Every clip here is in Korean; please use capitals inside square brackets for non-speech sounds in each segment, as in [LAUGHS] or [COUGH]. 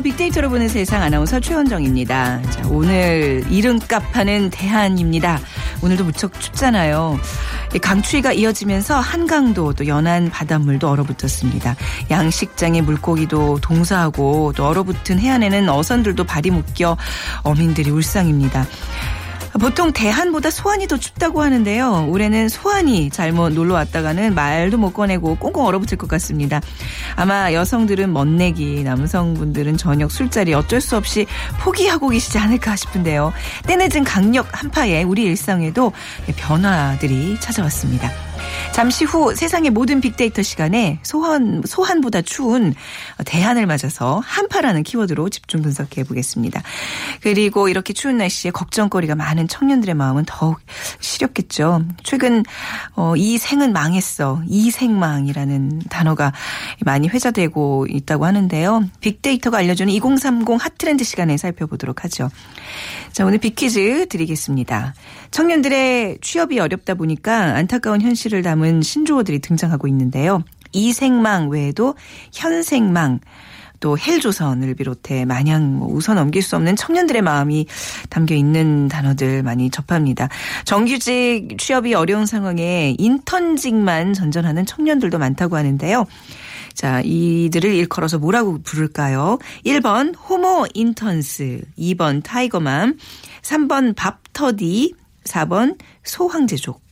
빅데이터로 보는 세상 아나운서 최원정입니다. 자, 오늘 이름값 하는 대한입니다. 오늘도 무척 춥잖아요. 이 강추위가 이어지면서 한강도 또 연안 바닷물도 얼어붙었습니다. 양식장의 물고기도 동사하고 또 얼어붙은 해안에는 어선들도 발이 묶여 어민들이 울상입니다. 보통 대한보다 소환이 더 춥다고 하는데요. 올해는 소환이 잘못 놀러 왔다가는 말도 못 꺼내고 꽁꽁 얼어붙을 것 같습니다. 아마 여성들은 멋내기, 남성분들은 저녁 술자리 어쩔 수 없이 포기하고 계시지 않을까 싶은데요. 때늦은 강력 한파에 우리 일상에도 변화들이 찾아왔습니다. 잠시 후 세상의 모든 빅데이터 시간에 소환, 소환보다 추운 대한을 맞아서 한파라는 키워드로 집중 분석해 보겠습니다. 그리고 이렇게 추운 날씨에 걱정거리가 많은 청년들의 마음은 더욱 시렵겠죠. 최근 어, 이 생은 망했어. 이 생망이라는 단어가 많이 회자되고 있다고 하는데요. 빅데이터가 알려주는 2030 핫트렌드 시간에 살펴보도록 하죠. 자, 오늘 빅퀴즈 드리겠습니다. 청년들의 취업이 어렵다 보니까 안타까운 현실을 담은 신조어들이 등장하고 있는데요. 이생망 외에도 현생망, 또 헬조선을 비롯해 마냥 뭐 웃어 넘길 수 없는 청년들의 마음이 담겨 있는 단어들 많이 접합니다. 정규직 취업이 어려운 상황에 인턴직만 전전하는 청년들도 많다고 하는데요. 자, 이들을 일컬어서 뭐라고 부를까요? 1번 호모 인턴스, 2번 타이거맘, 3번 밥터디, 4번 소황제족.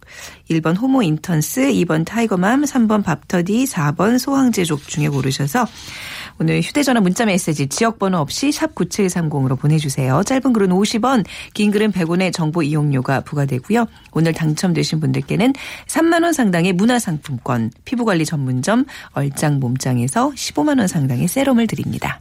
1번 호모 인턴스, 2번 타이거맘, 3번 밥터디, 4번 소황제족 중에 고르셔서 오늘 휴대전화 문자 메시지 지역번호 없이 샵 9730으로 보내주세요. 짧은 글은 50원, 긴 글은 100원의 정보 이용료가 부과되고요. 오늘 당첨되신 분들께는 3만 원 상당의 문화상품권, 피부관리 전문점 얼짱 몸짱에서 15만 원 상당의 세럼을 드립니다.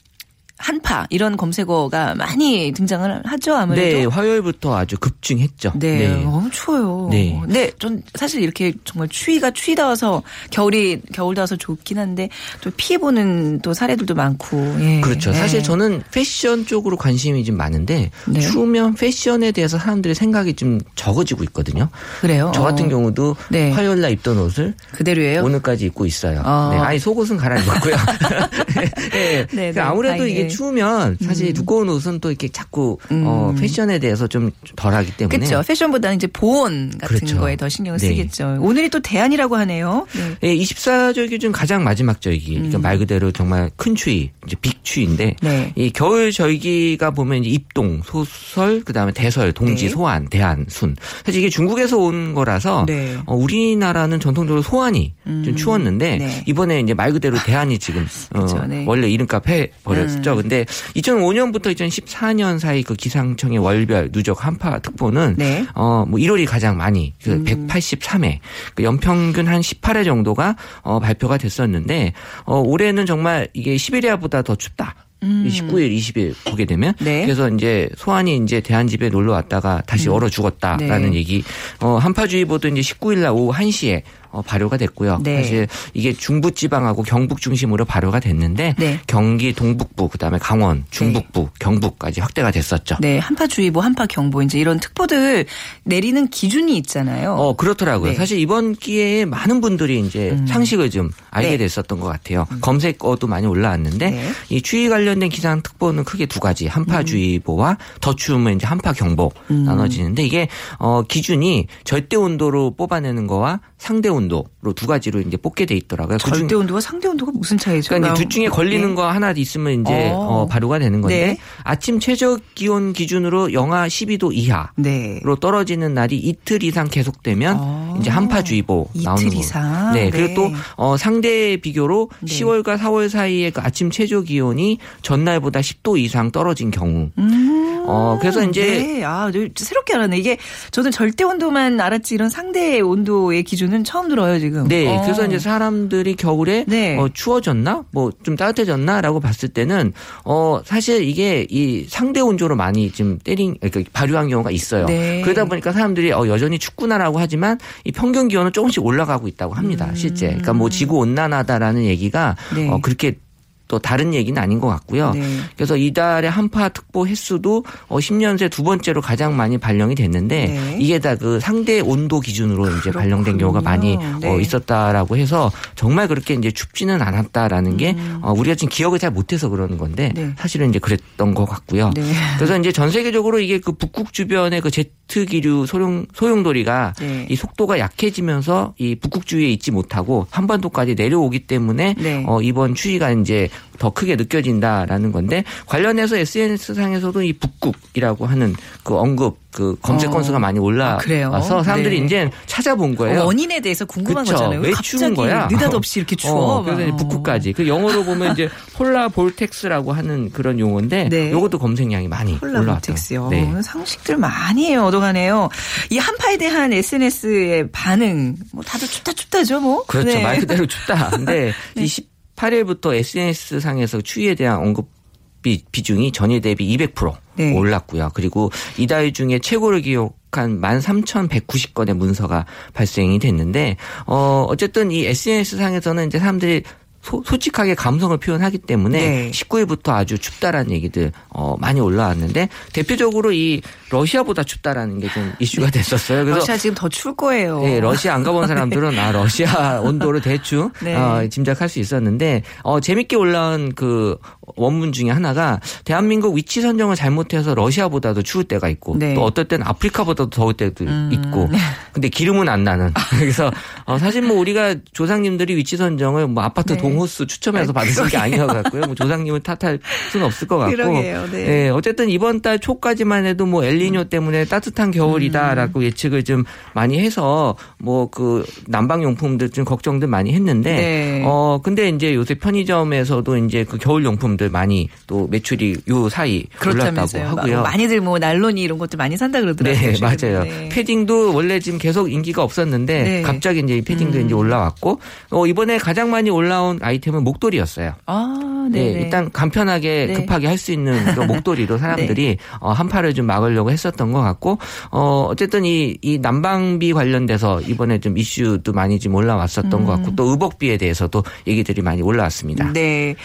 한파 이런 검색어가 많이 등장을 하죠 아무래도. 네, 화요일부터 아주 급증했죠. 네, 너무 추워요. 네. 네, 전 사실 이렇게 정말 추위가 추위다워서 겨울이 겨울다워서 좋긴 한데 또 피해 보는 또 사례들도 많고. 예. 그렇죠. 예. 사실 저는 패션 쪽으로 관심이 좀 많은데 네. 추우면 패션에 대해서 사람들의 생각이 좀 적어지고 있거든요. 그래요. 저 같은 어. 경우도 네. 화요일 날 입던 옷을 그대로예요. 오늘까지 입고 있어요. 어. 네, 아니 속옷은 갈아입었고요. [LAUGHS] 네, 네, 그러니까 아무래도 아, 이게 예. 추우면 사실 두꺼운 옷은 또 이렇게 자꾸 어, 패션에 대해서 좀 덜하기 때문에 그렇죠. 패션보다는 이제 보온 같은 그렇죠. 거에 더 신경을 네. 쓰겠죠. 오늘이 또 대안이라고 하네요. 네. 예, 24절기 중 가장 마지막 절기. 그러니까 말 그대로 정말 큰 추위, 이제 빅추위인데 음. 네. 이 겨울 절기가 보면 입동, 소설, 그다음에 대설, 동지, 네. 소환, 대한, 순. 사실 이게 중국에서 온 거라서 네. 음. 어, 우리나라는 전통적으로 소환이 좀 추웠는데 네. 이번에 이제 말 그대로 대한이 지금 어, 네. 원래 이름값 해 버렸죠. 음. 근데 2005년부터 2014년 사이 그 기상청의 월별 누적 한파 특보는 네. 어, 뭐 1월이 가장 많이 그 음. 183회, 그 연평균 한 18회 정도가 어, 발표가 됐었는데 어, 올해는 정말 이게 시베리아보다 더 춥다. 19일, 20일 보게 되면 음. 네. 그래서 이제 소환이 이제 대한집에 놀러 왔다가 다시 얼어 죽었다라는 네. 얘기. 어, 한파주의보도 이제 19일 날 오후 1시에 어, 발효가 됐고요. 네. 사실 이게 중부 지방하고 경북 중심으로 발효가 됐는데 네. 경기 동북부 그다음에 강원 중북부 경북까지 확대가 됐었죠. 네, 한파주의보, 한파경보 이제 이런 특보들 내리는 기준이 있잖아요. 어 그렇더라고요. 네. 사실 이번 기회에 많은 분들이 이제 상식을 좀 알게 네. 됐었던 것 같아요. 검색어도 많이 올라왔는데 네. 이 추위 관련된 기상 특보는 크게 두 가지 한파주의보와 더 추우면 이제 한파경보 음. 나눠지는데 이게 어 기준이 절대 온도로 뽑아내는 거와 상대 온도 로 두 가지로 이제 뽑게 돼 있더라고요. 절대 온도와 상대 온도가 무슨 차이죠? 그러니까 이제 둘 중에 걸리는 네. 거 하나 있으면 이제 어. 어, 발효가 되는 건데 네. 아침 최저 기온 기준으로 영하 12도 이하로 네. 떨어지는 날이 이틀 이상 계속되면 어. 이제 한파주의보 이틀 나오는 거. 이상? 네. 네. 그리고 또 어, 상대 비교로 네. 10월과 4월 사이에 그 아침 최저 기온이 전날보다 10도 이상 떨어진 경우. 음. 어, 그래서 이제 네. 아, 네, 새롭게 알았네. 이게 저는 절대 온도만 알았지 이런 상대 온도의 기준은 처음 들어요, 지금. 네, 어. 그래서 이제 사람들이 겨울에 네. 어, 추워졌나, 뭐 좀 따뜻해졌나라고 봤을 때는 어 사실 이게 이 상대 온조로 많이 지금 때린 그러니까 발효한 경우가 있어요. 네. 그러다 보니까 사람들이 어 여전히 춥구나라고 하지만 이 평균 기온은 조금씩 올라가고 있다고 합니다. 실제. 그러니까 뭐 지구 온난화다라는 얘기가 음. 네. 어 그렇게 또 다른 얘기는 아닌 것 같고요. 네. 그래서 이달의 한파 특보 횟수도 어 10년 새 두 번째로 가장 많이 발령이 됐는데 네. 이게 다 그 상대 온도 기준으로 이제 발령된 경우가 많이 네. 어 있었다라고 해서 정말 그렇게 이제 춥지는 않았다라는 게 어, 우리가 지금 기억을 잘 못해서 그러는 건데 음. 네. 사실은 이제 그랬던 것 같고요. 네. 그래서 이제 전 세계적으로 이게 그 북극 주변의 그 제트 기류 소용 소용돌이가 네. 이 속도가 약해지면서 이 북극 주위에 있지 못하고 한반도까지 내려오기 때문에 네. 어, 이번 추위가 이제 더 크게 느껴진다라는 건데 관련해서 SNS 상에서도 이 북극이라고 하는 그 언급 그 검색 어. 건수가 많이 아? 올라와서 사람들이 네. 이제 찾아본 거예요. 원인에 대해서 궁금한 그쵸. 거잖아요. 왜 추운 거야? 느닷없이 이렇게 [LAUGHS] 추워. 어, 그래서. 북극까지. 그 영어로 보면 이제 [LAUGHS] 폴라 볼텍스라고 하는 그런 용어인데 네. 요것도 검색량이 많이. 폴라보텍스요. 네. 상식들 많이 얻어가네요. 이 한파에 대한 SNS의 반응, 뭐 다들 춥다 춥다죠, 뭐. 그렇죠. 네. 말 그대로 [LAUGHS] 춥다. 근데 이 18일부터 SNS 상에서 추위에 대한 언급 비, 비중이 전일 대비 200% 네. 올랐고요. 그리고 이달 중에 최고를 기록한 13,190건의 문서가 발생이 됐는데 어 어쨌든 이 SNS 상에서는 이제 사람들이 소, 솔직하게 감성을 표현하기 때문에 네. 19일부터 아주 춥다라는 얘기들 어 많이 올라왔는데 대표적으로 이 러시아보다 춥다라는 게 좀 이슈가 됐었어요. 그래서 러시아 지금 더 추울 거예요. 네, 러시아 안 가본 사람들은 아 러시아 [LAUGHS] 온도를 대충 네. 어, 짐작할 수 있었는데 어 재밌게 올라온 그 원문 중에 하나가 대한민국 위치 선정을 잘못해서 러시아보다도 추울 때가 있고 네. 음. 또 어떨 때는 아프리카보다도 더울 때도 있고 근데 기름은 안 나는 [LAUGHS] 그래서 어, 사실 뭐 우리가 조상님들이 위치 선정을 뭐 아파트 네. 동 호수 추첨해서 받으신 게 아니어갖고요 뭐 조상님을 탓할 수는 없을 것 같고 그러게요, 네. 네, 어쨌든 이번 달 초까지만 해도 뭐 엘니뇨 때문에 따뜻한 겨울이다라고 음. 예측을 좀 많이 해서 뭐 그 난방 용품들 좀 걱정들 많이 했는데 네. 어 근데 이제 요새 편의점에서도 이제 그 겨울 용품들 많이 또 매출이 요 사이 올랐다고. 하고요. 많이들 뭐 난로니 이런 것들 많이 산다 그러더라고요. 네. 맞아요. 네. 패딩도 원래 지금 계속 인기가 없었는데 네. 갑자기 이제 이 패딩도 음. 이제 올라왔고 어 이번에 가장 많이 올라온 아이템은 목도리였어요. 아, 네, 네. 일단 간편하게 네. 급하게 할 수 있는 그런 [LAUGHS] 목도리로 사람들이 어, 한파를 좀 막으려고 했었던 것 같고 어 어쨌든 이, 이 난방비 관련돼서 이번에 좀 이슈도 많이 좀 올라왔었던 것 같고 또 의복비에 대해서도 얘기들이 많이 올라왔습니다. 네.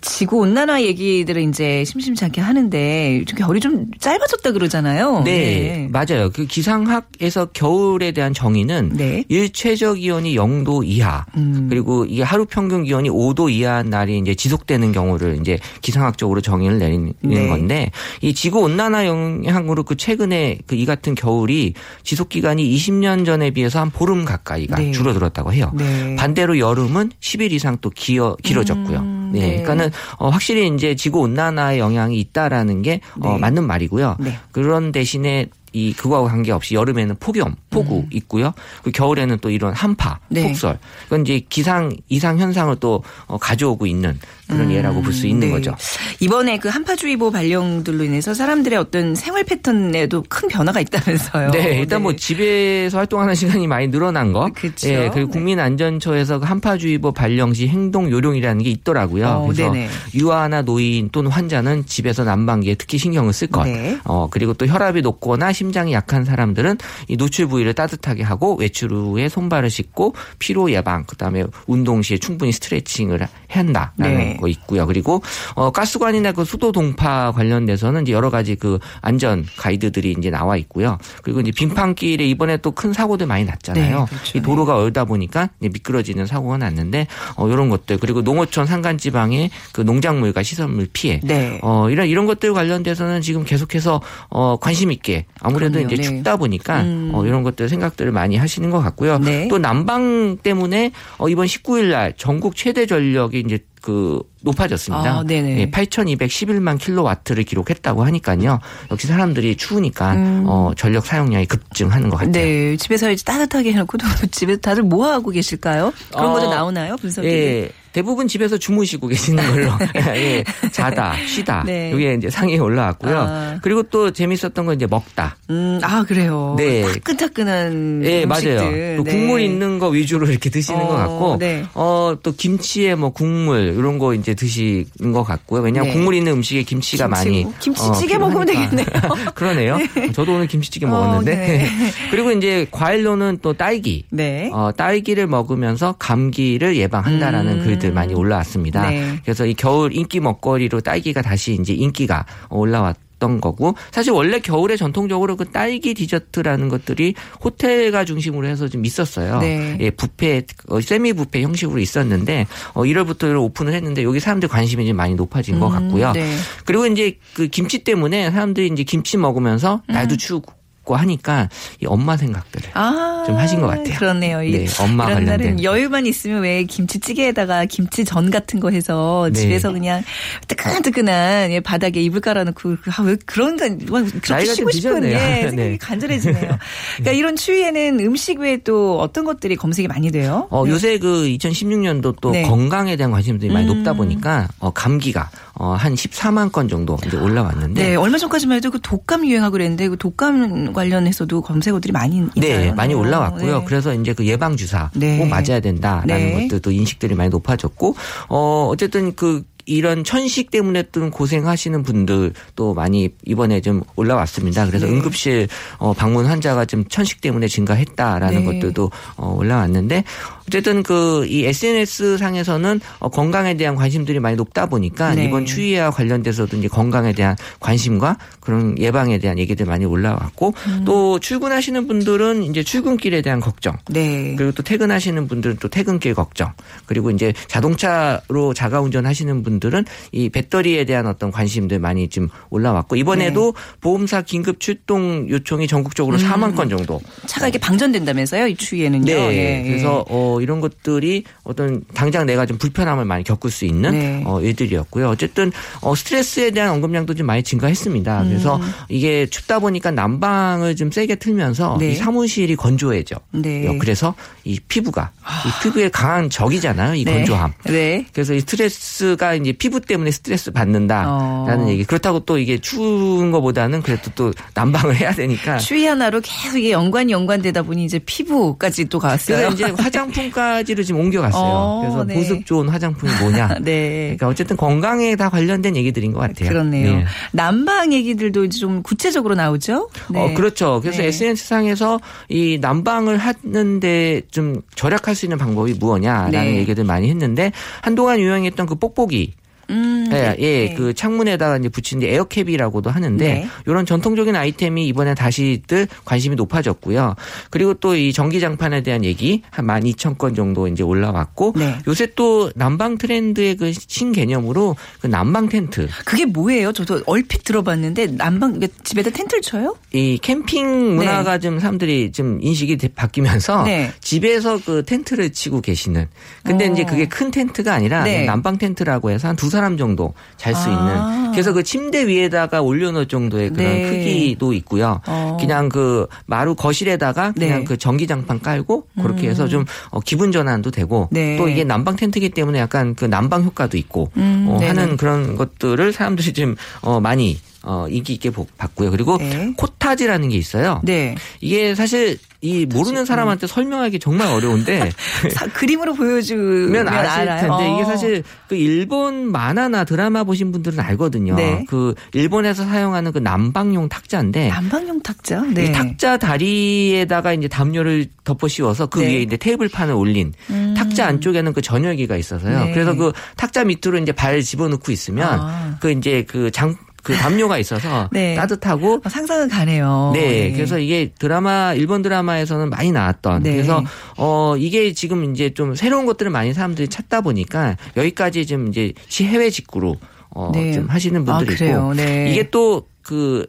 지구 온난화 얘기들을 이제 심심치 않게 하는데 좀 겨울이 좀 짧아졌다 그러잖아요. 네, 맞아요. 그 기상학에서 겨울에 대한 정의는 네. 일 최저 기온이 0도 이하 음. 그리고 이게 하루 평균 기온이 5도 이하 날이 이제 지속되는 경우를 이제 기상학적으로 정의를 내리는 네. 건데 이 지구 온난화 영향으로 그 최근에 그 이 같은 겨울이 지속 기간이 20년 전에 비해서 한 보름 가까이가 네. 줄어들었다고 해요. 네. 반대로 여름은 10일 이상 또 길어, 길어졌고요. 음, 네. 네. 그러니까는 어, 확실히 이제 지구 온난화의 영향이 있다라는 게 어, 네. 맞는 말이고요. 네. 그런 대신에 이 그거와 관계없이 여름에는 폭염, 폭우 있고요. 그 겨울에는 또 이런 한파, 음. 네. 폭설. 그건 이제 기상 이상 현상을 또 어, 가져오고 있는 그런 예라고 볼 수 있는 네. 거죠. 이번에 그 한파주의보 발령들로 인해서 사람들의 어떤 생활 패턴에도 큰 변화가 있다면서요. 네, 일단 뭐 집에서 활동하는 [LAUGHS] 시간이 많이 늘어난 거. 그쵸. 예, 그리고 네. 국민안전처에서 그 한파주의보 발령 시 행동 요령이라는 게 있더라고요. 어, 그래서 네네. 유아나 노인 또는 환자는 집에서 난방기에 특히 신경을 쓸 것. 네. 어, 그리고 또 혈압이 높거나 심장이 약한 사람들은 이 노출 부위를 따뜻하게 하고 외출 후에 손발을 씻고 피로 예방 그다음에 운동 시에 충분히 스트레칭을 한다라는 네. 거 있고요. 그리고 어 가스관이나 그 수도 동파 관련돼서는 이제 여러 가지 그 안전 가이드들이 이제 나와 있고요. 그리고 이제 빙판길에 이번에 또 큰 사고들 많이 났잖아요. 네, 그렇죠. 이 도로가 얼다 보니까 미끄러지는 사고가 났는데 어 이런 것들 그리고 농어촌 산간 지방의 그 농작물과 시설물 피해 네. 어, 이런, 이런 것들 관련돼서는 지금 계속해서, 어, 관심 있게 아무래도 그럼요. 이제 네. 춥다 보니까, 음. 어, 이런 것들 생각들을 많이 하시는 것 같고요. 네. 또 난방 때문에, 어, 이번 19일 날 전국 최대 전력이 이제 그 높아졌습니다. 아, 네네. 예, 8,211만 킬로와트를 기록했다고 하니까요. 역시 사람들이 추우니까, 어, 전력 사용량이 급증하는 것 같아요. 음. 네, 집에서 이제 따뜻하게 해놓고 또 집에 다들 뭐 하고 계실까요? 그런 어, 거좀 나오나요 분석이? 예. 대부분 집에서 주무시고 계시는 걸로 [LAUGHS] 예, 자다 쉬다 네. 이게 이제 상위에 올라왔고요. 아. 그리고 또 재밌었던 건 이제 먹다. 음, 아 그래요. 네. 따끈따끈한 예, 음식들. 맞아요. 또 네. 국물 있는 거 위주로 이렇게 드시는 어, 것 같고, 네. 어, 또 김치에 뭐 국물, 이런 거 이제 드시는 것 같고요. 왜냐하면 네. 국물 있는 음식에 김치가 김치, 많이. 김치찌개 어, 먹으면 필요하니까. [LAUGHS] 그러네요. 저도 오늘 김치찌개 먹었는데. 어, 네. [LAUGHS] 그리고 이제 과일로는 또 딸기. 네. 어, 딸기를 먹으면서 감기를 예방한다라는 음. 글들 많이 올라왔습니다. 네. 그래서 이 겨울 인기 먹거리로 딸기가 다시 이제 인기가 올라왔. 던 거고 사실 원래 겨울에 전통적으로 그 딸기 디저트라는 것들이 호텔가 중심으로 해서 좀 있었어요. 네. 예, 부페 어, 세미 부페 형식으로 있었는데 어 1월부터 오픈을 했는데 여기 사람들 관심이 좀 많이 높아진 것 같고요. 네. 그리고 이제 그 김치 때문에 사람들이 이제 김치 먹으면서 날도 추우고 하니까 이 엄마 생각들을 아, 좀 하신 것 같아요. 그렇네요. 이- 네, 엄마 이런 날은. 여유만 있으면 왜 김치찌개에다가 김치전 같은 거 해서 네. 집에서 그냥 뜨끈뜨끈한 예, 바닥에 이불 깔아놓고 아, 왜 그런 그렇게 쉬고 좀 싶은. 예, [LAUGHS] 생각이 [LAUGHS] 네. 간절해지네요. 그러니까 이런 추위에는 음식 외에 또 어떤 것들이 검색이 많이 돼요? 어, 요새 그 2016년도 또 네. 건강에 대한 관심들이 많이 음. 높다 보니까 어, 감기가 어, 한 14만 건 정도 이제 올라왔는데 네, 얼마 전까지만 해도 그 독감 유행하고 그랬는데 그 독감 관련해서도 검색어들이 많이 있나요? 네, 많이 올라왔고요. 네. 그래서 이제 그 예방 주사 네. 꼭 맞아야 된다라는 네. 것들도 인식들이 많이 높아졌고 어 어쨌든 그 이런 천식 때문에 또 고생하시는 분들도 많이 이번에 좀 올라왔습니다. 그래서 네. 응급실 어 방문 환자가 좀 천식 때문에 증가했다라는 네. 것들도 어 올라왔는데 어쨌든 그 이 SNS 상에서는 어 건강에 대한 관심들이 많이 높다 보니까 네. 이번 추위와 관련돼서도 이제 건강에 대한 관심과 그런 예방에 대한 얘기들 많이 올라왔고 음. 또 출근하시는 분들은 이제 출근길에 대한 걱정 네. 그리고 또 퇴근하시는 분들은 또 퇴근길 걱정 그리고 이제 자동차로 자가 운전하시는 분들은 이 배터리에 대한 어떤 관심들 많이 좀 올라왔고 이번에도 보험사 긴급 출동 요청이 전국적으로 4만 건 정도 차가 이렇게 방전된다면서요? 이 추위에는요. 네. 예, 예. 그래서 어 이런 것들이 어떤 당장 내가 좀 불편함을 많이 겪을 수 있는 네. 어 일들이었고요. 어쨌든 어 스트레스에 대한 언급량도 좀 많이 증가했습니다. 음. 그래서 이게 춥다 보니까 난방을 좀 세게 틀면서 네. 이 사무실이 건조해져. 네. 요. 그래서 이 피부가 이 피부의 강한 적이잖아요. 이 네. 건조함. 네. 그래서 이 스트레스가 이제 피부 때문에 스트레스 받는다라는 어. 얘기. 그렇다고 또 이게 추운 것보다는 그래도 또 난방을 해야 되니까. 추위 하나로 계속 이게 연관이 연관되다 보니 이제 피부까지 또 갔어요. 그래서 이제 화장품 까지로 지금 옮겨갔어요. 어, 그래서 네. 보습 좋은 화장품이 뭐냐. [LAUGHS] 네. 그러니까 어쨌든 건강에 다 관련된 얘기들인 것 같아요. 그렇네요. 네. 난방 얘기들도 이제 좀 구체적으로 나오죠? 네. 어, 그렇죠. 그래서 네. SNS상에서 이 난방을 하는데 좀 절약할 수 있는 방법이 무엇냐라는 네. 얘기들 많이 했는데 한동안 유행했던 그 뽁뽁이 음, 예, 예, 네. 그 창문에다가 이제 붙이는 게 에어캡이라고도 하는데 네. 이런 전통적인 아이템이 이번에 다시들 관심이 높아졌고요. 그리고 또 이 전기장판에 대한 얘기 한 12,000건 정도 이제 올라왔고 네. 요새 또 난방 트렌드의 그 신개념으로 그 난방 텐트 그게 뭐예요? 저도 얼핏 들어봤는데 난방 집에다 텐트를 쳐요? 이 캠핑 문화가 좀 사람들이 좀 인식이 되- 바뀌면서 네. 집에서 그 텐트를 치고 계시는. 근데 어. 이제 그게 큰 텐트가 아니라 네. 난방 텐트라고 해서 한두 사람 정도 잘 수 아. 있는. 그래서 그 침대 위에다가 올려놓을 정도의 그런 네. 크기도 있고요. 어. 그냥 그 마루 거실에다가 그냥 네. 그 전기장판 깔고 그렇게 해서 좀 어, 기분 전환도 되고 네. 또 이게 난방 텐트이기 때문에 약간 그 난방 효과도 있고 음, 어. 하는 그런 것들을 사람들이 좀 어, 많이 어, 인기 있게 보- 봤고요. 그리고 네. 코타지라는 게 있어요. 네. 이게 사실 이 모르는 사람한테 설명하기 정말 어려운데 [LAUGHS] 사- 그림으로 보여주면 면 아실. 텐데 이게 어. 사실 그 일본 만화나 드라마 보신 분들은 알거든요. 네. 그 일본에서 사용하는 그 난방용 탁자인데 난방용 탁자. 네. 이 탁자 다리에다가 이제 담요를 덮어 씌워서 그 네. 위에 이제 테이블판을 올린 음. 탁자 안쪽에는 그 전열기가 있어서요. 네. 그래서 그 탁자 밑으로 이제 발 집어넣고 있으면 아. 그 이제 그 장 그 담요가 있어서 [LAUGHS] 네. 따뜻하고 어, 상상은 가네요. 네, 그래서 이게 드라마 일본 드라마에서는 많이 나왔던 네. 그래서 어 이게 지금 이제 좀 새로운 것들을 많이 사람들이 찾다 보니까 여기까지 좀 이제 시 해외 직구로 어 네. 좀 하시는 분들이 아? 있고 네. 이게 또그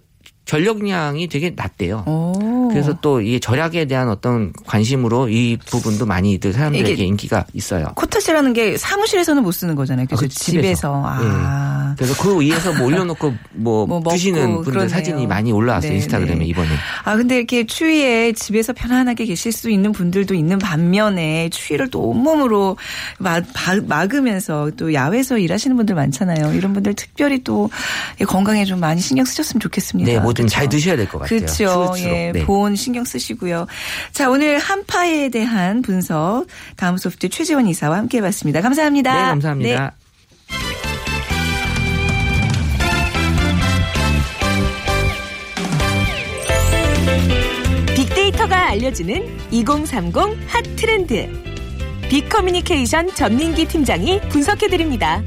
전력량이 되게 낮대요. 오. 그래서 또 이 절약에 대한 어떤 관심으로 이 부분도 많이들 사람들에게 인기가 있어요. 코타지라는 게 사무실에서는 못 쓰는 거잖아요. 그래서 아, 그 집에서. 집에서. 아. 그래서 그 위에서 뭐 올려놓고 뭐, [LAUGHS] 뭐 드시는 분들 그러네요. 사진이 많이 올라왔어요 네, 인스타그램에 네. 이번에. 아, 근데 이렇게 추위에 집에서 편안하게 계실 수 있는 분들도 있는 반면에 추위를 또 온몸으로 막, 바- 막으면서 또 야외에서 일하시는 분들 많잖아요. 이런 분들 특별히 또 건강에 좀 많이 신경 쓰셨으면 좋겠습니다. 네, 뭐든 그쵸? 잘 드셔야 될 것 같아요. 그렇죠. 예, 네. 보온 신경 쓰시고요. 자, 오늘 한파에 대한 분석 다음 소프트 최재원 이사와 함께 해봤습니다. 감사합니다. 네, 감사합니다. 빅데이터가 알려주는 2030 핫 트렌드. 빅커뮤니케이션 전민기 팀장이 분석해드립니다.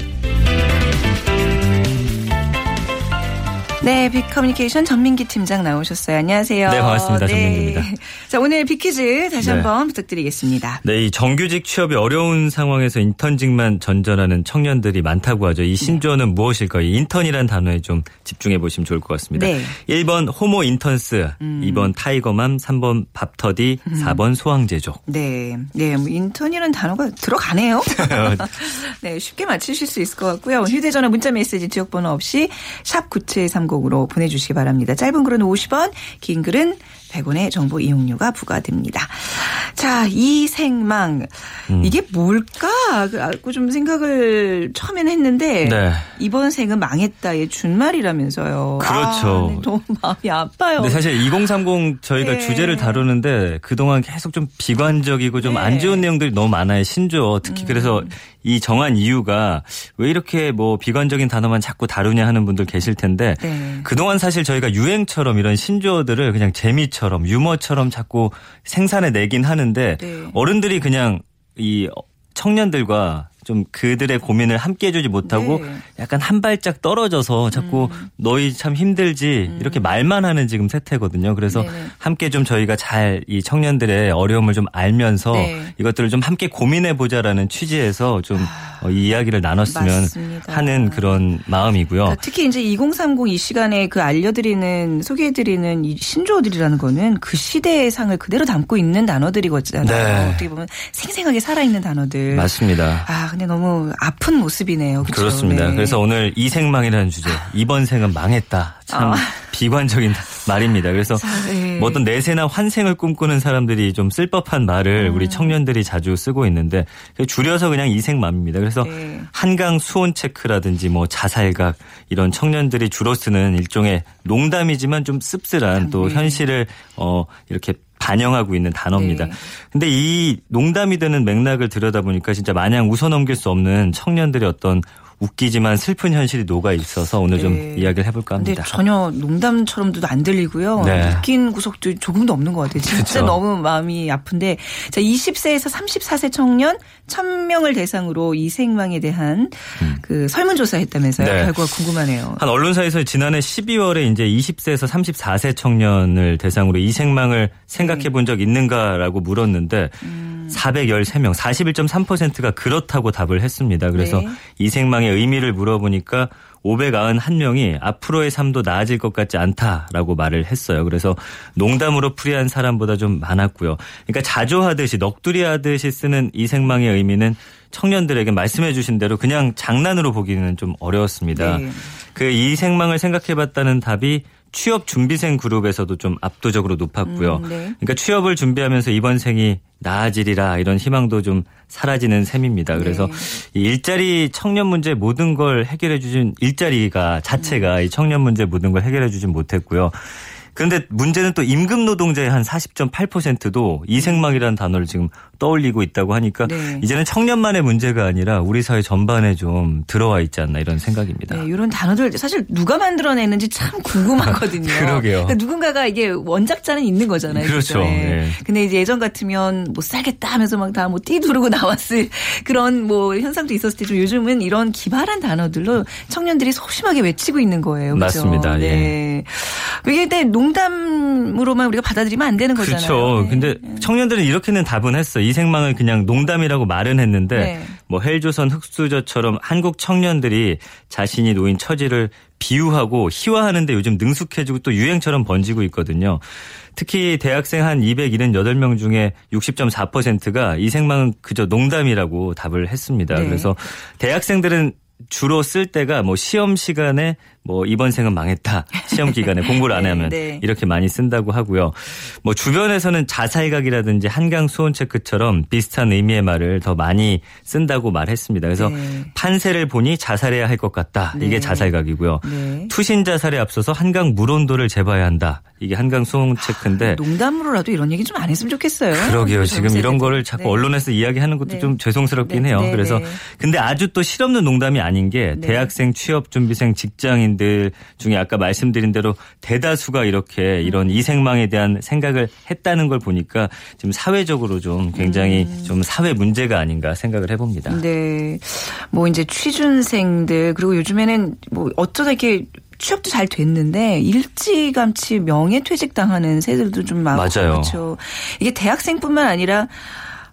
네, 빅커뮤니케이션 전민기 팀장 나오셨어요. 안녕하세요. 네, 반갑습니다. 전민기입니다. 자, 오늘 빅퀴즈 다시 네. 한번 부탁드리겠습니다. 네, 이 정규직 취업이 어려운 상황에서 인턴직만 전전하는 청년들이 많다고 하죠. 이 신조어는 무엇일까요? 이 인턴이란 단어에 좀 집중해 보시면 좋을 것 같습니다. 네. 1번 호모 인턴스, 음. 2번 타이거맘, 3번 밥터디, 4번 소황제족. 네, 네, 뭐 인턴이라는 단어가 들어가네요. [LAUGHS] 네, 쉽게 맞추실 수 있을 것 같고요. 휴대전화 문자메시지 지역번호 없이 샵 9730 으로 보내주시기 바랍니다. 짧은 글은 50원, 긴 글은 100원의 정보 이용료가 부과됩니다. 자, 이 생망. 음. 이게 뭘까? 그좀 생각을 처음에는 했는데 네. 이번 생은 망했다. 의 준말이라면서요. 그렇죠. 아, 네, 너무 마음이 아파요. 근데 사실 2030 저희가 네. 주제를 다루는데 그동안 계속 좀 비관적이고 좀 네. 음. 안 좋은 내용들이 너무 많아요. 신조어. 특히 그래서 이 정한 이유가 왜 이렇게 뭐 비관적인 단어만 자꾸 다루냐 하는 분들 계실 텐데 네. 그동안 사실 저희가 유행처럼 이런 신조어들을 그냥 재미처럼 유머처럼 자꾸 생산해 내긴 하는데 네. 어른들이 그냥 이 청년들과 좀 그들의 고민을 함께 해주지 못하고 네. 약간 한 발짝 떨어져서 자꾸 음. 너희 참 힘들지 이렇게 말만 하는 지금 세태거든요. 그래서 네네. 함께 좀 저희가 잘 이 청년들의 어려움을 좀 알면서 네. 이것들을 좀 함께 고민해 보자라는 취지에서 좀 어, 이 이야기를 나눴으면 아, 맞습니다. 하는 그런 마음이고요. 그러니까 특히 이제 2030 이 시간에 그 알려드리는 소개해드리는 이 신조어들이라는 거는 그 시대의 상을 그대로 담고 있는 단어들이거든요. 네. 어떻게 보면 생생하게 살아있는 단어들. 맞습니다. 아 근데 너무 아픈 모습이네요. 그렇죠? 그렇습니다. 네. 그래서 오늘 이 생망이라는 주제 이번 생은 망했다. 참 아. 비관적인 말입니다. 그래서 자, 네. 뭐 어떤 내세나 환생을 꿈꾸는 사람들이 좀 쓸법한 말을 음. 우리 청년들이 자주 쓰고 있는데 줄여서 그냥 이생맘입니다. 그래서 네. 한강 수온 체크라든지 뭐 자살각 이런 청년들이 주로 쓰는 일종의 농담이지만 좀 씁쓸한 또 네. 현실을 어 이렇게 반영하고 있는 단어입니다. 네. 근데 이 농담이 되는 맥락을 들여다보니까 진짜 마냥 웃어넘길 수 없는 청년들의 어떤 웃기지만 슬픈 현실이 녹아 있어서 오늘 네. 좀 이야기를 해볼까 합니다. 전혀 농담처럼도 안 들리고요. 네. 웃긴 구석도 조금도 없는 것 같아요. 진짜 그쵸. 너무 마음이 아픈데 자 20세에서 34세 청년 1000명을 대상으로 이 생망에 대한 그 설문조사 했다면서요. 네. 결과가 궁금하네요. 한 언론사에서 지난해 12월에 이제 20세에서 34세 청년을 대상으로 이 생망을 생각해 본 적 있는가라고 물었는데 음. 413명, 41.3%가 그렇다고 답을 했습니다. 그래서 네. 이생망의 의미를 물어보니까 591명이 앞으로의 삶도 나아질 것 같지 않다라고 말을 했어요. 그래서 농담으로 풀이한 사람보다 좀 많았고요. 그러니까 자조하듯이 넋두리 하듯이 쓰는 이 생망의 의미는 청년들에게 말씀해 주신 대로 그냥 장난으로 보기는 좀 어려웠습니다. 네. 그 이 생망을 생각해 봤다는 답이 취업 준비생 그룹에서도 좀 압도적으로 높았고요. 음, 네. 그러니까 취업을 준비하면서 이번 생이 나아지리라 이런 희망도 좀 사라지는 셈입니다. 그래서 네. 이 일자리 청년 문제 모든 걸 해결해 주진 일자리가 자체가 이 청년 문제 모든 걸 해결해 주진 못했고요. 그런데 문제는 또 임금 노동자의 한 40.8%도 이생망이라는 단어를 지금 떠올리고 있다고 하니까 네. 이제는 청년만의 문제가 아니라 우리 사회 전반에 좀 들어와 있지 않나 이런 생각입니다. 네, 이런 단어들 사실 누가 만들어냈는지 참 궁금하거든요. [LAUGHS] 그러게요. 그러니까 누군가가 이게 원작자는 있는 거잖아요. 그렇죠. 예. 근데 이제 예전 같으면 못 살겠다 하면서 막 다뭐 띠두르고 나왔을 [LAUGHS] 그런 뭐 현상도 있었을 테죠. 요즘은 이런 기발한 단어들로 청년들이 소심하게 외치고 있는 거예요. 그죠? 맞습니다. 예. 네. 이게 근데 농담으로만 우리가 받아들이면 안 되는 거잖아요. 그렇죠. 네. 근데 청년들은 이렇게는 답은 했어. 이 생망을 그냥 농담이라고 말은 했는데 네. 뭐 헬조선 흑수저처럼 한국 청년들이 자신이 놓인 처지를 비유하고 희화하는데 요즘 능숙해지고 또 유행처럼 번지고 있거든요. 특히 대학생 한 278명 중에 60.4%가 이 생망은 그저 농담이라고 답을 했습니다. 네. 그래서 대학생들은 주로 쓸 때가 뭐 시험 시간에 뭐 이번 생은 망했다. 시험 기간에 공부를 안 [LAUGHS] 네, 하면 네. 이렇게 많이 쓴다고 하고요. 뭐 주변에서는 자살각이라든지 한강 수온 체크처럼 비슷한 의미의 말을 더 많이 쓴다고 말했습니다. 그래서 네. 판세를 보니 자살해야 할 것 같다. 네. 이게 자살각이고요. 네. 투신 자살에 앞서서 한강 물 온도를 재봐야 한다. 이게 한강 수온 체크인데 농담으로라도 이런 얘기 좀 안 했으면 좋겠어요. 그러게요. 지금 이런 거를 자꾸 네. 언론에서 이야기하는 것도 네. 좀 죄송스럽긴 네, 해요. 네, 그래서 네. 근데 아주 또 실없는 농담이 아닌 게 네. 대학생 취업 준비생 직장인 들 중에 아까 말씀드린 대로 대다수가 이렇게 이런 음. 이생망에 대한 생각을 했다는 걸 보니까 지금 사회적으로 좀 굉장히 음. 좀 사회 문제가 아닌가 생각을 해봅니다. 네. 뭐 이제 취준생들 그리고 요즘에는 뭐 어쩌다 이렇게 취업도 잘 됐는데 일찌감치 명예퇴직 당하는 세들도 좀 많고 맞아요. 그렇죠. 이게 대학생뿐만 아니라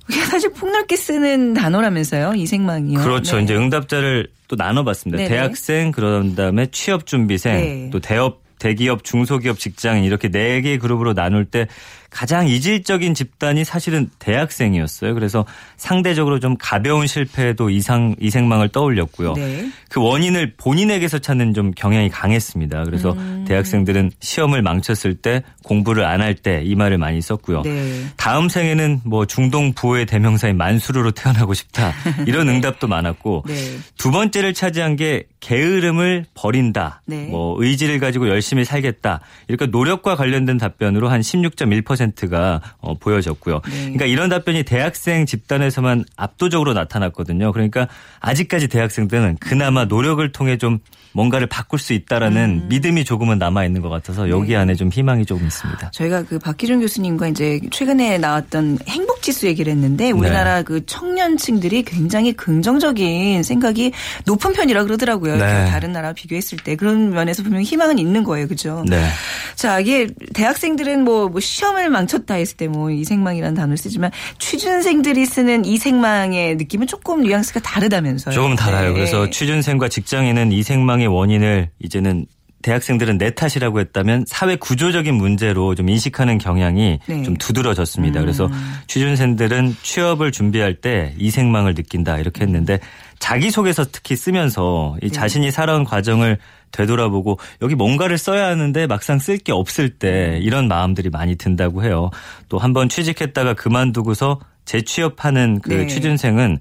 이게 사실 폭넓게 쓰는 단어라면서요. 이생망이요. 그렇죠. 네. 이제 응답자를 또 나눠봤습니다. 네네. 대학생, 그런 다음에 취업 준비생, 네. 또 대업, 대기업, 중소기업 직장인 이렇게 네 개의 그룹으로 나눌 때 가장 이질적인 집단이 사실은 대학생이었어요. 그래서 상대적으로 좀 가벼운 실패에도 이상 이생망을 떠올렸고요. 네. 그 원인을 본인에게서 찾는 좀 경향이 강했습니다. 그래서 음. 대학생들은 시험을 망쳤을 때 공부를 안 할 때 이 말을 많이 썼고요. 네. 다음 생에는 뭐 중동 부호의 대명사인 만수르로 태어나고 싶다. [LAUGHS] 이런 응답도 많았고 네. 두 번째를 차지한 게 게으름을 버린다. 네. 뭐 의지를 가지고 열심히 살겠다. 이렇게 노력과 관련된 답변으로 한 16.1%가 어, 보여졌고요. 네. 그러니까 이런 답변이 대학생 집단에서만 압도적으로 나타났거든요. 그러니까 아직까지 대학생들은 그나마 노력을 통해 좀 뭔가를 바꿀 수 있다라는 음. 믿음이 조금은 남아 있는 것 같아서 여기 네. 안에 좀 희망이 조금 있습니다. 저희가 그 박기준 교수님과 이제 최근에 나왔던 행복 지수 얘기를 했는데 우리나라 그 청년층들이 굉장히 긍정적인 생각이 높은 편이라 그러더라고요. 네. 다른 나라와 비교했을 때 그런 면에서 분명 히 희망은 있는 거예요, 그죠? 네. 자, 이게 대학생들은 뭐, 뭐 시험을 망쳤다 했을 때 뭐 이생망이라는 단어를 쓰지만 취준생들이 쓰는 이생망의 느낌은 조금 뉘앙스가 다르다면서요. 조금 달아요. 네. 그래서 취준생과 직장인은 이 생망의 원인을 이제는 대학생들은 내 탓이라고 했다면 사회 구조적인 문제로 좀 인식하는 경향이 네. 좀 두드러졌습니다. 그래서 음. 취준생들은 취업을 준비할 때 이 생망을 느낀다 이렇게 했는데 자기소개서 특히 쓰면서 네. 이 자신이 살아온 과정을 되돌아보고 여기 뭔가를 써야 하는데 막상 쓸 게 없을 때 이런 마음들이 많이 든다고 해요. 또 한번 취직했다가 그만두고서 재취업하는 그 네. 취준생은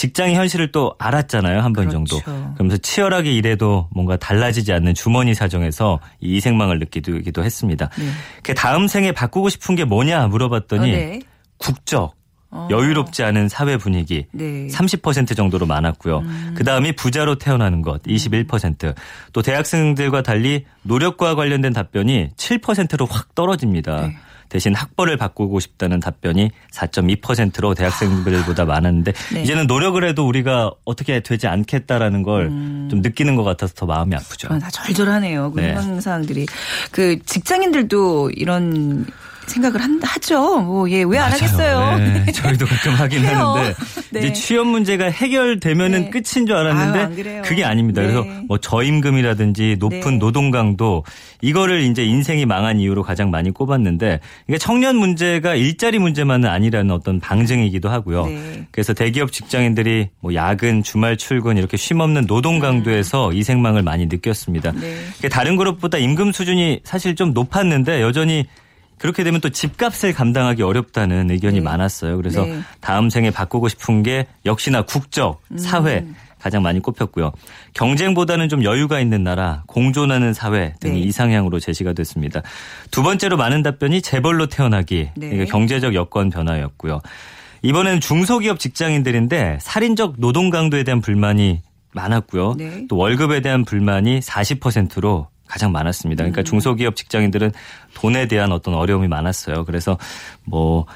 직장의 현실을 또 알았잖아요. 한번 그렇죠. 정도. 그러면서 치열하게 일해도 뭔가 달라지지 않는 주머니 사정에서 이 이생망을 느끼기도 했습니다. 네. 그 다음 생에 바꾸고 싶은 게 뭐냐 물어봤더니 어, 네. 국적, 어. 여유롭지 않은 사회 분위기 네. 30% 정도로 많았고요. 음. 그 다음이 부자로 태어나는 것 21%. 또 대학생들과 달리 노력과 관련된 답변이 7%로 확 떨어집니다. 네. 대신 학벌을 바꾸고 싶다는 답변이 4.2%로 대학생들보다 많았는데 네. 이제는 노력을 해도 우리가 어떻게 되지 않겠다라는 걸좀 음. 느끼는 것 같아서 더 마음이 아프죠. 아, 다 절절하네요. 그 네. 희망 사항들이 그 직장인들도 이런 생각을 한, 하죠. 뭐, 예, 왜 안 하겠어요. 네, [LAUGHS] 저희도 가끔 하긴. 하는데 [LAUGHS] 네. 이제 취업 문제가 해결되면은 네. 끝인 줄 알았는데 아유. 그게 아닙니다. 네. 그래서 뭐 저임금이라든지 높은 네. 노동 강도 이거를 이제 인생이 망한 이유로 가장 많이 꼽았는데 이게 청년 문제가 일자리 문제만은 아니라는 어떤 방증이기도 하고요. 네. 그래서 대기업 직장인들이 뭐 야근, 주말 출근 이렇게 쉼없는 노동 강도에서 이 생망을 많이 느꼈습니다. 네. 다른 그룹보다 임금 수준이 사실 좀 높았는데 여전히 그렇게 되면 또 집값을 감당하기 어렵다는 의견이 네. 많았어요. 그래서 네. 다음 생에 바꾸고 싶은 게 역시나 국적, 사회 음. 가장 많이 꼽혔고요. 경쟁보다는 좀 여유가 있는 나라, 공존하는 사회 등이 네. 이상향으로 제시가 됐습니다. 두 번째로 많은 답변이 재벌로 태어나기, 네. 그러니까 경제적 여건 변화였고요. 이번에는 중소기업 직장인들인데 살인적 노동 강도에 대한 불만이 많았고요. 네. 또 월급에 대한 불만이 40%로 가장 많았습니다. 음. 그러니까 중소기업 직장인들은 돈에 대한 어떤 어려움이 많았어요. 그래서 뭐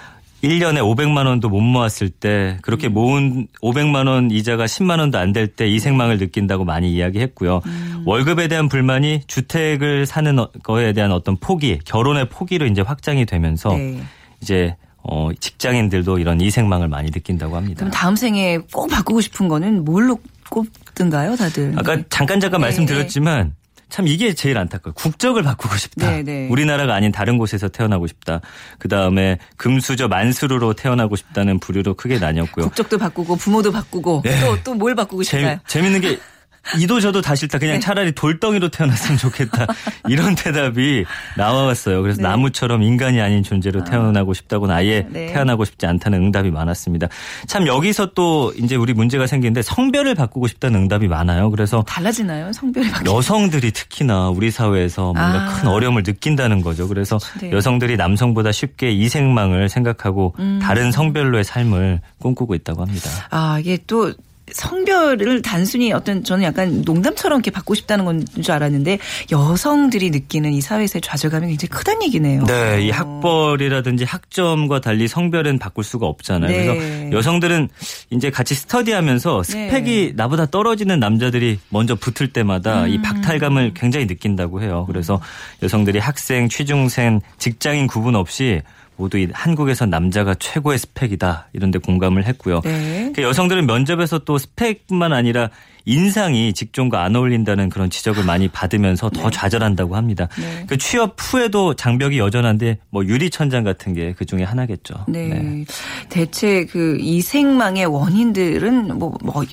1년에 500만 원도 못 모았을 때 그렇게 음. 모은 500만 원 이자가 10만 원도 안 될 때 이 생망을 느낀다고 많이 이야기했고요. 음. 월급에 대한 불만이 주택을 사는 어- 거에 대한 어떤 포기, 결혼의 포기로 이제 확장이 되면서 네. 이제 어 직장인들도 이런 이생망을 많이 느낀다고 합니다. 그럼 다음 생에 꼭 바꾸고 싶은 거는 뭘로 꼽든가요, 다들? 아까 네. 잠깐 잠깐 네, 말씀드렸지만 참 이게 제일 안타까워요. 국적을 바꾸고 싶다. 네, 네. 우리나라가 아닌 다른 곳에서 태어나고 싶다. 그 다음에 금수저 만수르로 태어나고 싶다는 부류로 크게 나뉘었고요. 국적도 바꾸고 부모도 바꾸고 네. 또또 뭘 바꾸고 싶나요? 재, 재밌는 게 이도 저도 다 싫다. 네. 그냥 차라리 돌덩이로 태어났으면 좋겠다. [LAUGHS] 이런 대답이 나와왔어요. 그래서 네. 나무처럼 인간이 아닌 존재로 태어나고 싶다고는 아예 네. 태어나고 싶지 않다는 응답이 많았습니다. 참 여기서 또 이제 우리 문제가 생기는데 성별을 바꾸고 싶다는 응답이 많아요. 그래서 달라지나요? 성별이 바뀌 여성들이 특히나 우리 사회에서 뭔가 아. 큰 어려움을 느낀다는 거죠. 그래서 네. 여성들이 남성보다 쉽게 이생망을 생각하고 음. 다른 성별로의 삶을 꿈꾸고 있다고 합니다. 아, 이게 또 성별을 단순히 어떤 저는 약간 농담처럼 이렇게 받고 싶다는 건 줄 알았는데 여성들이 느끼는 이 사회에서의 좌절감이 굉장히 크다는 얘기네요. 네, 이 어. 학벌이라든지 학점과 달리 성별은 바꿀 수가 없잖아요. 네. 그래서 여성들은 이제 같이 스터디하면서 스펙이 네. 나보다 떨어지는 남자들이 먼저 붙을 때마다 음. 이 박탈감을 굉장히 느낀다고 해요. 그래서 여성들이 학생, 취중생, 직장인 구분 없이 모두 이 한국에서 남자가 최고의 스펙이다 이런 데 공감을 했고요. 네. 그 여성들은 면접에서 또 스펙뿐만 아니라 인상이 직종과 안 어울린다는 그런 지적을 많이 받으면서 더 좌절한다고 합니다. 네. 그 취업 후에도 장벽이 여전한데 뭐 유리천장 같은 게 그 중에 하나겠죠. 네. 대체 그 이생망의 원인들은 뭐, 뭐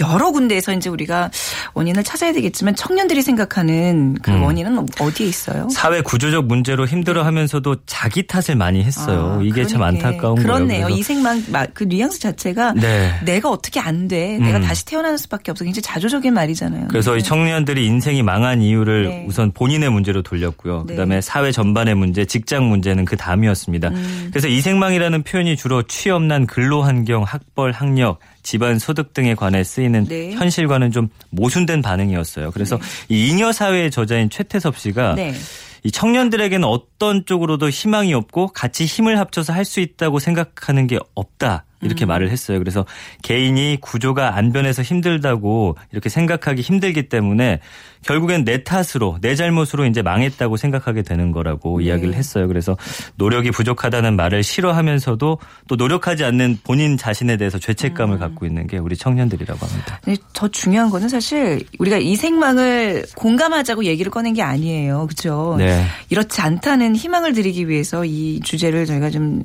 여러 군데에서 이제 우리가 원인을 찾아야 되겠지만 청년들이 생각하는 그 음. 원인은 어디에 있어요? 사회 구조적 문제로 힘들어하면서 자기 탓을 많이 했어요. 아, 이게 참 그러니까. 안타까운 그렇네요. 거예요. 마- 그 뉘앙스 자체가 네. 내가 어떻게 안 돼. 내가 음. 다시 태어나는 수밖에 없어. 굉장히 자조적인 말이잖아요. 그래서 이 네. 청년들이 인생이 망한 이유를 네. 우선 본인의 문제로 돌렸고요. 네. 그다음에 사회 전반의 문제, 직장 문제는 그 다음이었습니다. 음. 그래서 이생망이라는 표현이 주로 취업난 근로 환경, 학벌, 학력, 집안 소득 등에 관해 쓰이는 네. 현실과는 좀 모순된 반응이었어요. 그래서 이 잉여 사회의 저자인 최태섭 씨가 네. 이 청년들에게는 어떤 쪽으로도 희망이 없고 같이 힘을 합쳐서 할 수 있다고 생각하는 게 없다. 이렇게 말을 했어요. 그래서 개인이 구조가 안 변해서 힘들다고 이렇게 생각하기 힘들기 때문에 결국엔 내 탓으로 내 잘못으로 이제 망했다고 생각하게 되는 거라고 네. 이야기를 했어요. 그래서 노력이 부족하다는 말을 싫어하면서도 또 노력하지 않는 본인 자신에 대해서 죄책감을 갖고 있는 게 우리 청년들이라고 합니다. 더 중요한 거는 사실 우리가 이 생망을 공감하자고 얘기를 꺼낸 게 아니에요. 그렇죠? 네. 이렇지 않다는 희망을 드리기 위해서 이 주제를 저희가 좀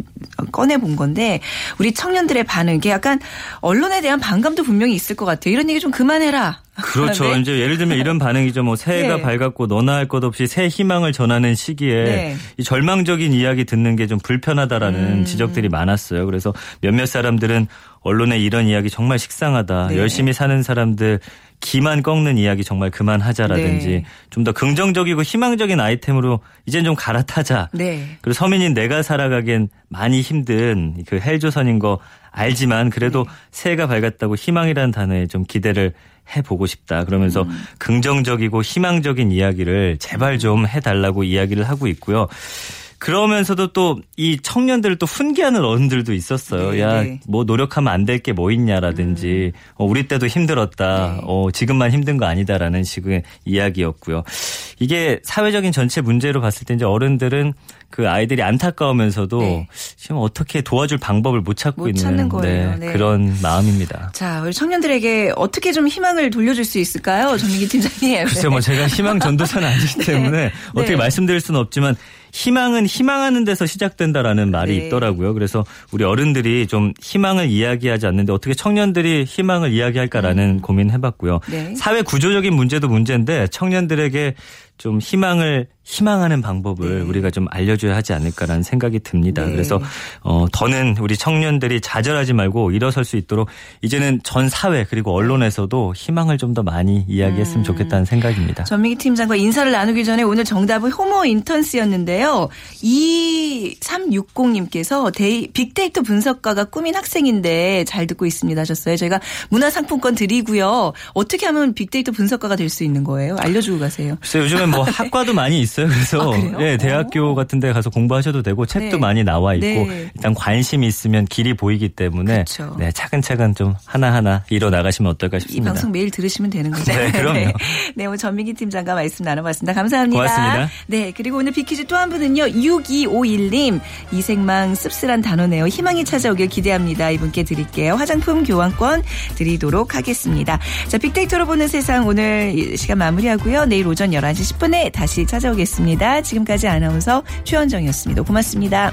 꺼내 본 건데 우리 청년들의 반응 이게 약간 언론에 대한 반감도 분명히 있을 것 같아요. 이런 얘기 좀 그만해라. 그렇죠. [LAUGHS] 네. 이제 예를 들면 이런 반응이죠. 뭐 새해가 네. 밝았고 너나 할 것 없이 새 희망을 전하는 시기에 네. 이 절망적인 이야기 듣는 게 좀 불편하다라는 음. 지적들이 많았어요. 그래서 몇몇 사람들은 언론에 이런 이야기 정말 식상하다. 네. 열심히 사는 사람들 기만 꺾는 이야기 정말 그만하자라든지 네. 좀더 긍정적이고 희망적인 아이템으로 이젠 좀 갈아타자. 네. 그리고 서민인 내가 살아가기엔 많이 힘든 그 헬조선인 거 알지만 그래도 네. 새해가 밝았다고 희망이라는 단어에 좀 기대를 해보고 싶다. 그러면서 음. 긍정적이고 희망적인 이야기를 제발 좀 해달라고 이야기를 하고 있고요. 그러면서도 또 이 청년들을 또 훈계하는 어른들도 있었어요. 네, 야, 네. 뭐 노력하면 안 될 게 뭐 있냐라든지 어, 우리 때도 힘들었다. 네. 어, 지금만 힘든 거 아니다라는 식의 이야기였고요. 이게 사회적인 전체 문제로 봤을 때 이제 어른들은 그 아이들이 안타까우면서도 네. 지금 어떻게 도와줄 방법을 못 찾고 못 있는 거예요. 네. 그런 마음입니다. 자, 우리 청년들에게 어떻게 좀 희망을 돌려줄 수 있을까요? 전민기 팀장님. [LAUGHS] 글쎄요, 뭐 제가 희망 전도사는 아니기 [LAUGHS] 때문에 어떻게 네. 말씀드릴 수는 없지만 희망은 희망하는 데서 시작된다라는 말이 네. 있더라고요. 그래서 우리 어른들이 좀 희망을 이야기하지 않는데 어떻게 청년들이 희망을 이야기할까라는 고민해봤고요. 네. 사회 구조적인 문제도 문제인데 청년들에게 좀 희망을 희망하는 방법을 네. 우리가 좀 알려줘야 하지 않을까라는 생각이 듭니다. 네. 그래서 어, 더는 우리 청년들이 좌절하지 말고 일어설 수 있도록 이제는 전 사회 그리고 언론에서도 희망을 좀 더 많이 이야기했으면 좋겠다는 생각입니다. 전민기 팀장과 인사를 나누기 전에 오늘 정답은 호모 인턴스였는데요. 2360님께서 데이, 빅데이터 분석가가 꿈인 학생인데 잘 듣고 있습니다 하셨어요. 저희가 문화상품권 드리고요. 어떻게 하면 빅데이터 분석가가 될 수 있는 거예요? 알려주고 가세요. 글쎄 요즘엔 뭐 [LAUGHS] 학과도 많이 있어요. 그래서 아? 예, 대학교 같은 데 가서 공부하셔도 되고 책도 네. 많이 나와 있고 네. 일단 관심이 있으면 길이 보이기 때문에 그쵸. 네, 차근차근 좀 하나하나 이뤄 나가시면 어떨까 이 싶습니다. 방송 매일 들으시면 되는 거죠. [LAUGHS] 네, 그럼요. [LAUGHS] 네, 오늘 전민기 팀장과 말씀 나눠봤습니다. 감사합니다. 고맙습니다. 네, 그리고 오늘 비키즈 또 한 분은요, 6251님. 이생망 씁쓸한 단어네요. 희망이 찾아오길 기대합니다. 이분께 드릴게요. 화장품 교환권 드리도록 하겠습니다. 자, 빅데이터로 보는 세상 오늘 이 시간 마무리하고요. 내일 오전 11시 10분에 다시 찾아오 하겠습니다. 지금까지 아나운서 최원정이었습니다. 고맙습니다.